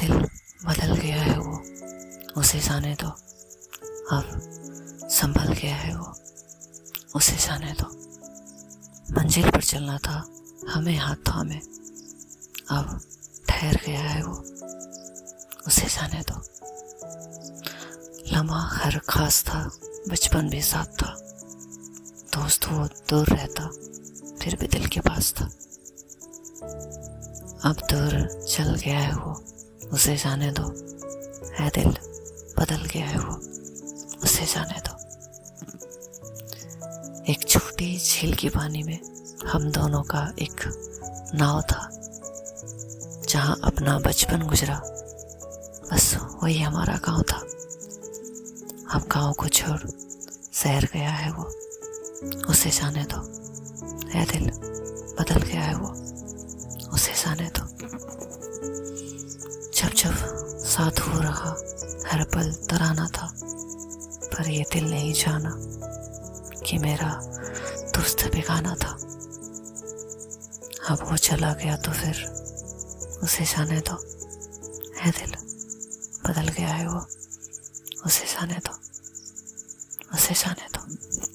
दिल बदल गया है वो। उसे जाने दो अब संभल गया है वो। उसे जाने दो मंजिल पर चलना था, हमें हाथ थामे अब ठहर गया है वो। उसे जाने दो लम्हा हर खास था, बचपन भी साथ था। दोस्त वो दूर रहता, फिर भी दिल के पास था। अब दूर चल गया है वो। उसे जाने दो। है दिल बदल गया है वो। उसे जाने दो। एक छोटी झील के पानी में हम दोनों का एक नाव था, जहाँ अपना बचपन गुजरा। बस वही हमारा गाँव था। अब गाँव को छोड़ शहर गया है वो। उसे जाने दो। है दिल बदल गया है वो। उसे जाने दो। जब साथ हो रहा, हर पल तराना था, पर ये दिल नहीं जाना कि मेरा दोस्त बेगाना था। अब वो चला गया तो फिर उसे जाने दो। है दिल? बदल गया है वो। उसे जाने दो। उसे जाने दो।